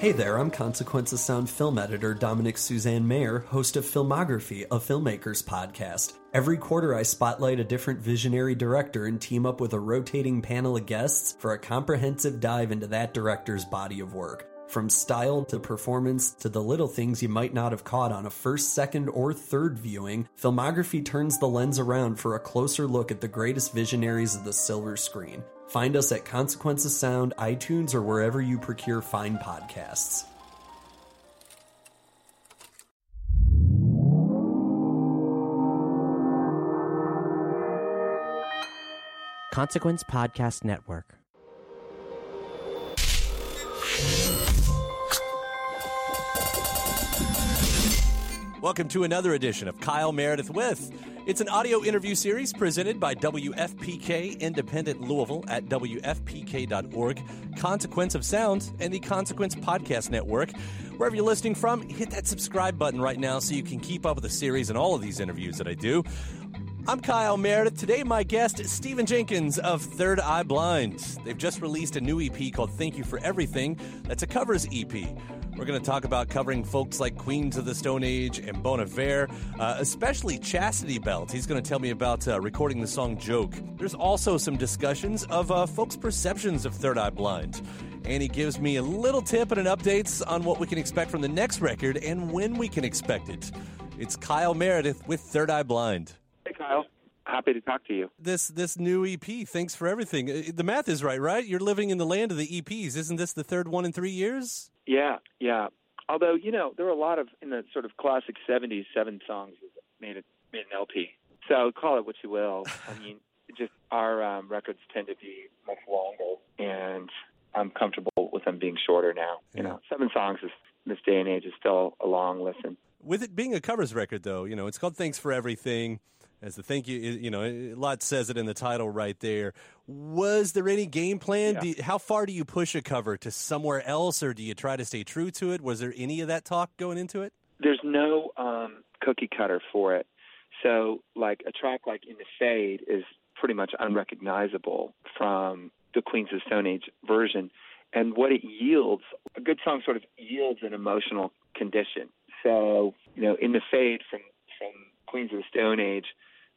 Hey there, I'm Consequence of Sound film editor Dominick Suzanne Mayer, host of Filmography, a filmmakers podcast. Every quarter, I spotlight a different visionary director and team up with a rotating panel of guests for a comprehensive dive into that director's body of work. From style to performance to the little things you might not have caught on a first, second, or third viewing, Filmography turns the lens around for a closer look at the greatest visionaries of the silver screen. Find us at Consequences Sound, iTunes, or wherever you procure fine podcasts. Consequence Podcast Network. Welcome to another edition of Kyle Meredith with. It's an audio interview series presented by WFPK Independent Louisville at WFPK.org, Consequence of Sound, and the Consequence Podcast Network. Wherever you're listening from, hit that subscribe button right now so you can keep up with the series and all of these interviews that I do. I'm Kyle Meredith. Today, my guest, is Stephen Jenkins of Third Eye Blind. They've just released a new EP called Thank You for Everything. That's a covers EP. We're going to talk about covering folks like Queens of the Stone Age and Bon Iver, uh, especially Chastity Belt. He's going to tell me about uh, recording the song Joke. There's also some discussions of uh, folks' perceptions of Third Eye Blind. And he gives me a little tip and an updates on what we can expect from the next record and when we can expect it. It's Kyle Meredith with Third Eye Blind. Hey, Kyle. Happy to talk to you. This this new EP, thanks for everything. Uh, The math is right, right? You're living in the land of the EPs. Isn't this the third one in three years? Yeah, yeah. Although you know there were a lot of in the sort of classic '70s seven songs made it made an LP. So call it what you will. I mean, just our um, records tend to be much longer, and I'm comfortable with them being shorter now. You know, seven songs is in this day and age is still a long listen. With it being a covers record, though, you know, it's called Thanks for Everything. As the thank you, you know, a lot says it in the title right there. Was there any game plan? Yeah. Do you- how far do you push a cover to somewhere else, or do you try to stay true to it? Was there any of that talk going into it? There's no um, cookie cutter for it. So, like a track like "In the Fade" is pretty much unrecognizable from the Queens of Stone Age version, and what it yields, a good song sort of yields an emotional condition. So, you know, "In the Fade" from from Queens of the Stone Age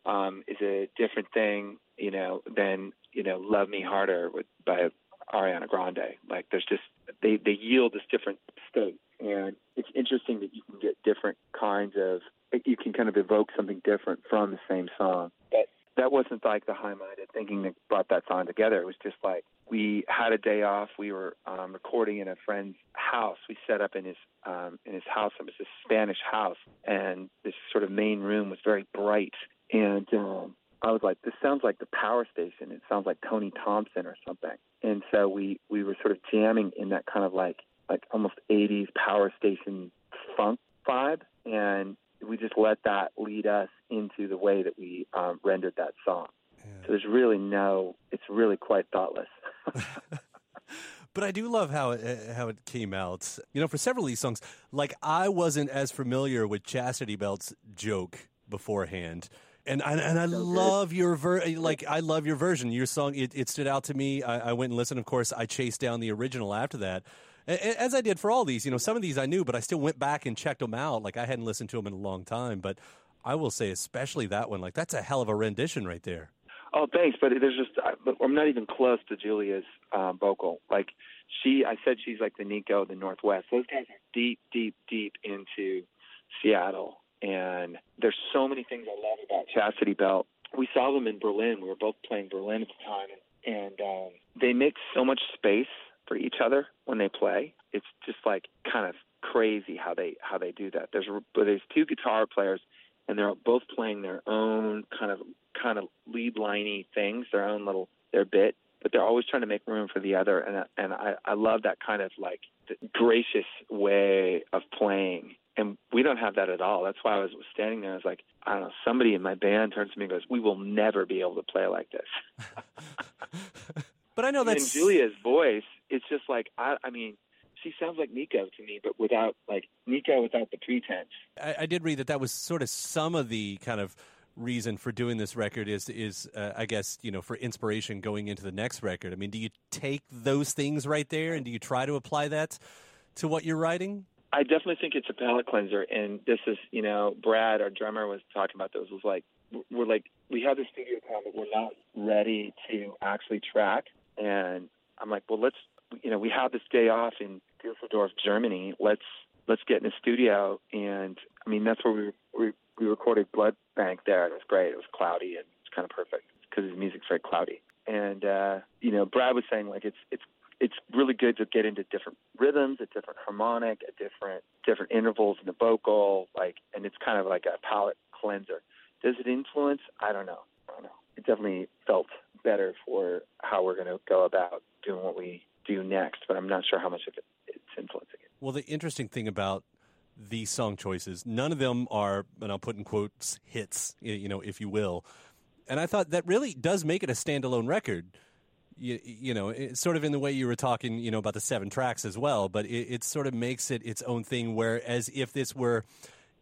um, is a different thing, you know, than you know "Love Me Harder" with, by Ariana Grande. Like, there's just they they yield this different state, and it's interesting that you can get different kinds of you can kind of evoke something different from the same song. But that wasn't like the high-minded thinking that brought that song together. It was just like we had a day off. We were um, recording in a friend's house. We set up in his um, in his house. It was a Spanish house, and this sort of main room was very bright. And um, I was like, "This sounds like the Power Station. It sounds like Tony Thompson or something." And so we we were sort of jamming in that kind of like like almost 80s Power Station funk vibe, and we just let that lead us into the way that we um, rendered that song. So there's really no, it's really quite thoughtless. But I do love how it, how it came out. You know, for several of these songs, like I wasn't as familiar with Chastity Belt's joke beforehand. And I, and I love your ver- like I love your version. Your song it, it stood out to me. I, I went and listened. Of course, I chased down the original after that, A- a- as I did for all these. You know, some of these I knew, but I still went back and checked them out. Like I hadn't listened to them in a long time. But I will say, especially that one, like that's a hell of a rendition right there. Oh, thanks. But there's just I'm not even close to Julia's um, vocal. Like she I said she's like the Nico of the Northwest. Those guys are deep, deep, deep into Seattle, and there's so many things I love about Chastity Belt. We saw them in Berlin. We were both playing Berlin at the time, and, um, they make so much space for each other when they play. It's just like kind of crazy how they how they do that. There's there's two guitar players, and they're both playing their own kind of kind of lead liney things, their own little their bit, but they're always trying to make room for the other, and and I I love that kind of like gracious way of playing. And we don't have that at all. That's why I was standing there. I was like, I don't know. Somebody in my band turns to me and goes, "We will never be able to play like this." but I know And that's Julia's voice. It's just like I. I mean, she sounds like Nico to me, but without like Nico without the pretense. I, I did read that that was sort of some of the kind of reason for doing this record is is uh, I guess you know for inspiration going into the next record. I mean, do you take those things right there and do you try to apply that to what you're writing? I definitely think it's a palate cleanser, and this is, you know, Brad, our drummer, was talking about this. Was like, we're like, we have the studio time, but we're not ready to actually track. And I'm like, well, let's, you know, we have this day off in Dusseldorf, Germany. Let's let's get in the studio, and I mean, that's where we we, we recorded Blood Bank there. It was great. It was cloudy and it's kind of perfect because his music's very cloudy. And uh, you know, Brad was saying like it's it's it's really good to get into different rhythms, a different harmonic, a different different intervals in the vocal, like, and it's kind of like a palate cleanser. Does it influence? I don't know. I don't know. It definitely felt better for how we're going to go about doing what we do next, but I'm not sure how much of it it's influencing it. Well, the interesting thing about these song choices, none of them are, and I'll put in quotes, hits, you know, if you will. And I thought that really does make it a standalone record. You, you know, it's sort of in the way you were talking, you know, about the seven tracks as well, but it, it sort of makes it its own thing. Whereas if this were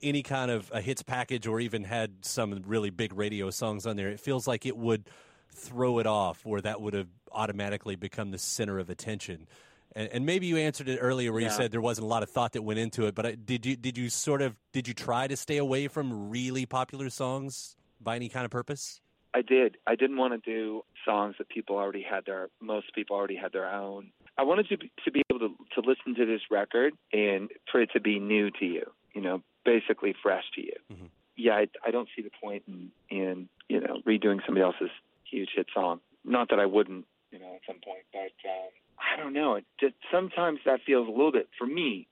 any kind of a hits package or even had some really big radio songs on there, it feels like it would throw it off, or that would have automatically become the center of attention. And, and maybe you answered it earlier where you said there wasn't a lot of thought that went into it. But I, did you did you sort of did you try to stay away from really popular songs by any kind of purpose? I did. I didn't want to do songs that people already had their most people already had their own. I wanted to be, to be able to to listen to this record and for it to be new to you, you know, basically fresh to you. Mhm. Yeah, I, I don't see the point in in you know redoing somebody else's huge hit song. Not that I wouldn't, you know, at some point, but um, I don't know. It just sometimes that feels a little bit for me.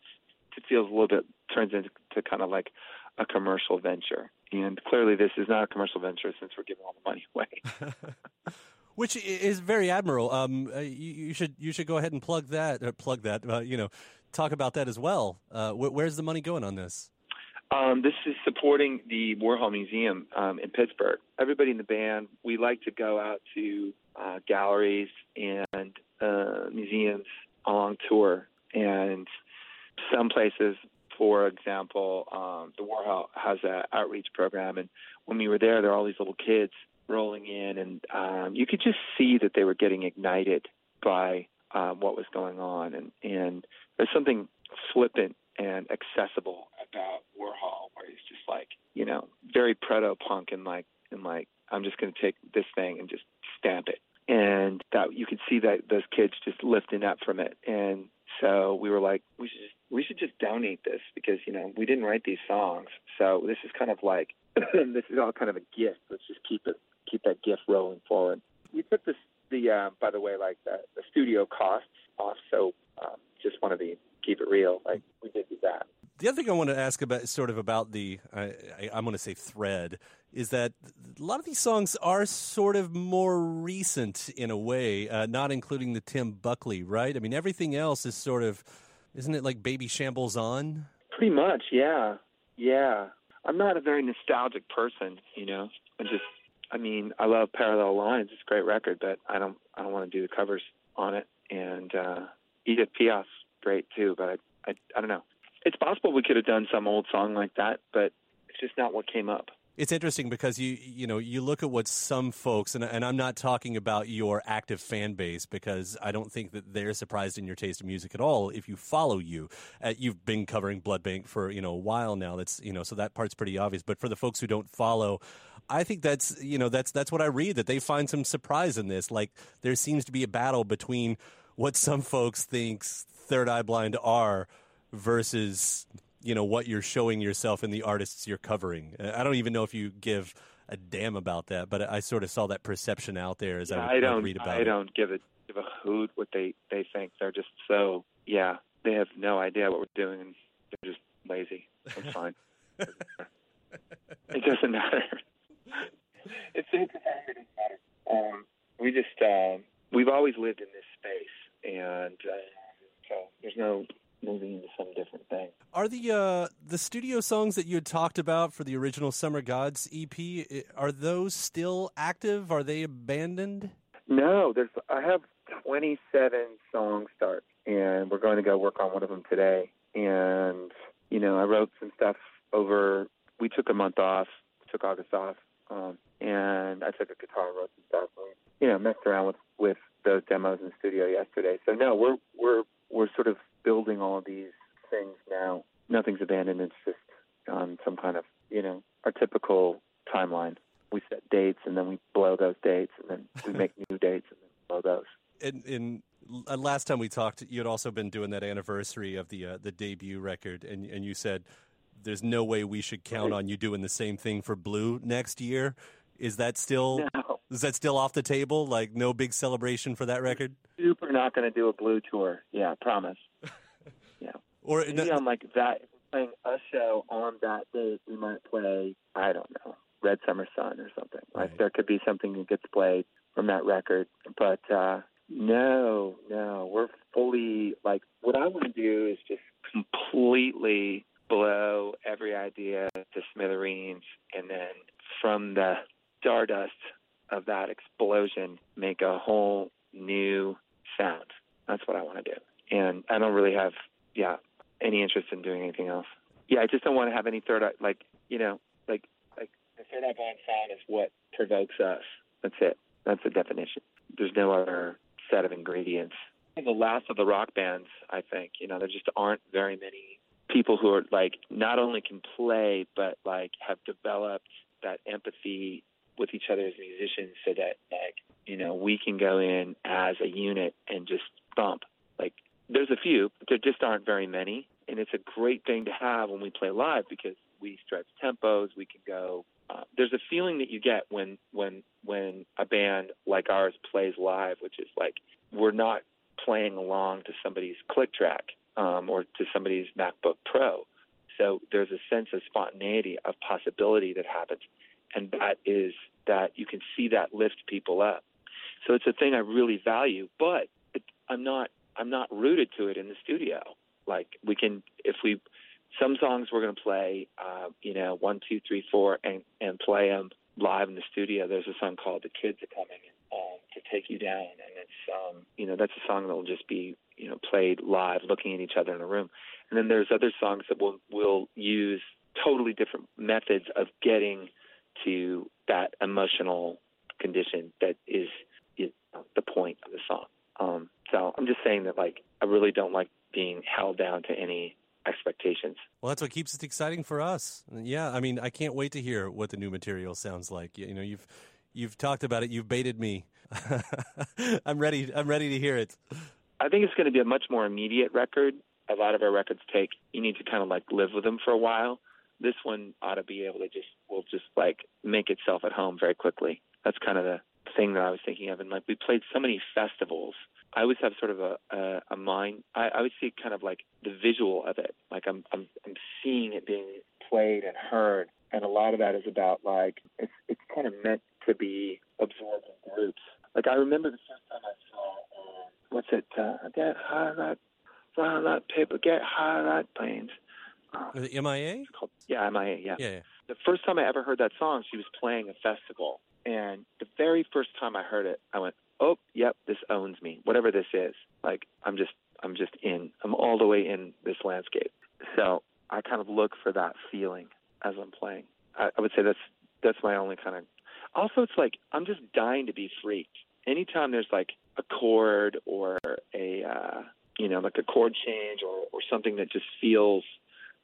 It feels a little bit turns into to kind of like a commercial venture. And clearly, this is not a commercial venture since we're giving all the money away. Which is very admirable. Um, uh, you, you should you should go ahead and plug that. Uh, plug that. Uh, you know, talk about that as well. Uh, wh- where's the money going on this? Um, this is supporting the Warhol Museum um, in Pittsburgh. Everybody in the band, we like to go out to uh, galleries and uh, museums along tour. And some places, for example, um, the Warhol has an outreach program. And when we were there, there were all these little kids rolling in, and um, you could just see that they were getting ignited by um, what was going on. And, and there's something flippant and accessible about Warhol, where he's just like, you know, very proto punk and like, and like, I'm just going to take this thing and just stamp it. And that you could see that those kids just lifting up from it. And so we were like, we should just, we should just donate this because you know we didn't write these songs, so this is kind of like this is all kind of a gift. Let's just keep it keep that gift rolling forward. We took this the uh, by the way like the, the studio costs off, so um, just want to keep it real. Like we did do that. The other thing I want to ask about, is sort of about the, I, I'm going to say thread, is that a lot of these songs are sort of more recent in a way, uh, not including the Tim Buckley, right? I mean, everything else is sort of, isn't it like Babyshambles On? Pretty much, yeah, yeah. I'm not a very nostalgic person, you know. I just, I mean, I love Parallel Lines. It's a great record, but I don't, I don't want to do the covers on it. And uh, Edith Piaf's great too, but I, I, I don't know. It's possible we could have done some old song like that, but it's just not what came up. It's interesting because you you know you look at what some folks and and I'm not talking about your active fan base because I don't think that they're surprised in your taste of music at all if you follow you. Uh, you've been covering Blood Bank for you know a while now. That's you know so that part's pretty obvious. But for the folks who don't follow, I think that's you know that's that's what I read that they find some surprise in this. Like there seems to be a battle between what some folks think Third Eye Blind are versus you know what you're showing yourself and the artists you're covering. I don't even know if you give a damn about that, but I sort of saw that perception out there as Yeah, I, would, don't. read about I it. don't give a give a hoot what they they think. They're just so yeah. They have no idea what we're doing, they're just lazy. It's fine. it doesn't matter. it's it's it doesn't matter. Um, we just um, we've always lived in this space, and uh, so there's no moving into some different thing. Are the uh, the studio songs that you had talked about for the original Summer Gods EP are those still active? Are they abandoned? No, there's. I have 27 song starts, and we're going to go work on one of them today. And you know, I wrote some stuff over. We took a month off, took August off, um, and I took a guitar and wrote some stuff. And, you know, messed around with with those demos in the studio yesterday. So no, we're we're we're sort of building all of these things now. Nothing's abandoned. It's just on some kind of you know our typical timeline. We set dates and then we blow those dates and then we make new dates and then blow those. In, in uh, last time we talked, you had also been doing that anniversary of the uh, the debut record, and and you said there's no way we should count on you doing the same thing for Blue next year. Is that still No. is that still off the table? Like no big celebration for that record? Super not going to do a blue tour. Yeah, promise. Yeah. Or Maybe on like that, playing a show on that date, we might play, I don't know, Red Summer Sun or something. Like Right. there could be something that gets played from that record. But uh no, no, we're fully like what I want to do is just completely blow every idea to smithereens and then from the stardust of that explosion make a whole new sound. That's what I want to do. And I don't really have yeah, any interest in doing anything else. Yeah, I just don't want to have any third eye like you know, like like the third eye blind sound is what provokes us. That's it. That's the definition. There's no other set of ingredients. The last of the rock bands, I think, you know, there just aren't very many people who are like not only can play but like have developed that empathy with each other as musicians so that like, you know, we can go in as a unit and just thump. Like there's a few, but there just aren't very many. And it's a great thing to have when we play live because we stretch tempos. We can go. Uh, there's a feeling that you get when when when a band like ours plays live, which is like we're not playing along to somebody's click track um, or to somebody's MacBook Pro. So there's a sense of spontaneity, of possibility that happens, and that is that you can see that lift people up. So it's a thing I really value, but it, I'm not I'm not rooted to it in the studio. Like we can, if we, some songs we're going to play, uh, you know, one, two, three, four, and and play them live in the studio. There's a song called "The Kids Are Coming" um, to take you down, um, you know, that's a song that will just be, you know, played live, looking at each other in a room. And then there's other songs that will will use totally different methods of getting to that emotional condition that is, is the point of the song. Um, so I'm just saying that like I really don't like being held down to any expectations. Well, that's what keeps it exciting for us. Yeah, I mean, I can't wait to hear what the new material sounds like. You, you know, you've you've talked about it. You've baited me. I'm ready. I'm ready to hear it. I think it's going to be a much more immediate record. A lot of our records take you need to kind of like live with them for a while. This one ought to be able to just will just like make itself at home very quickly. That's kind of the thing that I was thinking of. And like we played so many festivals. I always have sort of a a, a mind. I, I always see kind of like the visual of it. Like I'm I'm I'm seeing it being played and heard. And a lot of that is about like it's it's kind of meant to be absorbed in groups. Like I remember the first time I saw um, what's it? Uh, get high right, fly like paper, get high right planes. Uh, The MIA? called yeah, MIA, yeah. Yeah. yeah. The first time I ever heard that song, she was playing a festival, and the very first time I heard it, I went, "Oh, yep, this owns me. Whatever this is, like I'm just, I'm just in. I'm all the way in this landscape." So I kind of look for that feeling as I'm playing. I, I would say that's that's my only kind of. Also, it's like I'm just dying to be freaked. Anytime there's like a chord or a, uh, you know, like a chord change or or something that just feels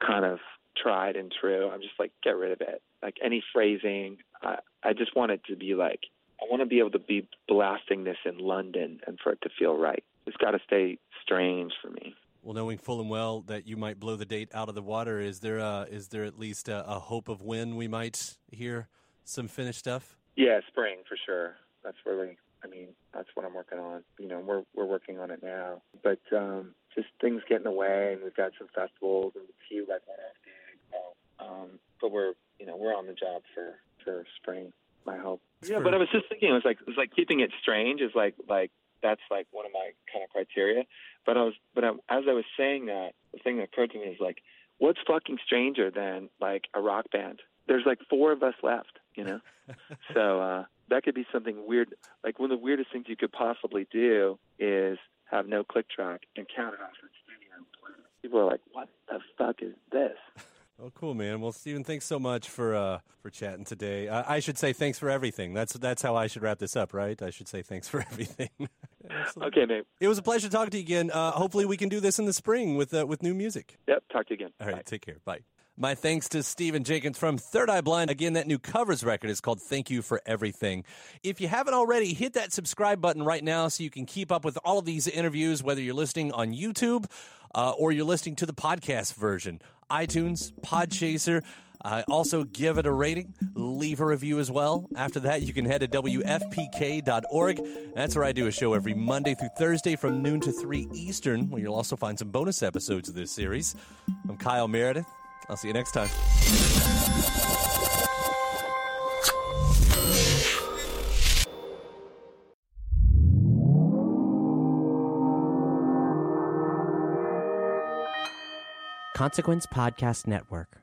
kind of tried and true. I'm just like, get rid of it. Like any phrasing, I, I just want it to be like, I want to be able to be blasting this in London and for it to feel right. it's got to stay strange for me. Well, knowing full and well that you might blow the date out of the water, is there uh, is there at least a, a hope of when we might hear some finished stuff? Yeah, spring for sure. That's really, I mean, that's what I'm working on. You know, we're we're working on it now, but um, just things get in the way, and we've got some festivals and a few like one-off gigs. So, um, but we're, you know, we're on the job for for spring. I hope. Yeah, but I was just thinking, it was like it's like keeping it strange is like like that's like one of my kind of criteria. But I was, but I, as I was saying that, the thing that occurred to me is like, what's fucking stranger than like a rock band? There's like four of us left, you know. so uh, that could be something weird. Like one of the weirdest things you could possibly do is have no click track and count it off in studio. People are like, "What the fuck is this?" Oh, cool, man. Well, Stephen, thanks so much for uh, for chatting today. Uh, I should say thanks for everything. That's that's how I should wrap this up, right? I should say thanks for everything. okay, man. It was a pleasure talking to you again. Uh, hopefully, we can do this in the spring with uh, with new music. Yep. Talk to you again. All right. Bye. Take care. Bye. My thanks to Stephen Jenkins from Third Eye Blind. Again, that new covers record is called Thank You for Everything. If you haven't already, hit that subscribe button right now so you can keep up with all of these interviews, whether you're listening on YouTube uh, or you're listening to the podcast version. iTunes, Podchaser. Uh, also, give it a rating, leave a review as well. After that, you can head to WFPK.org. That's where I do a show every Monday through Thursday from noon to 3 Eastern, where you'll also find some bonus episodes of this series. I'm Kyle Meredith. I'll see you next time. Consequence Podcast Network.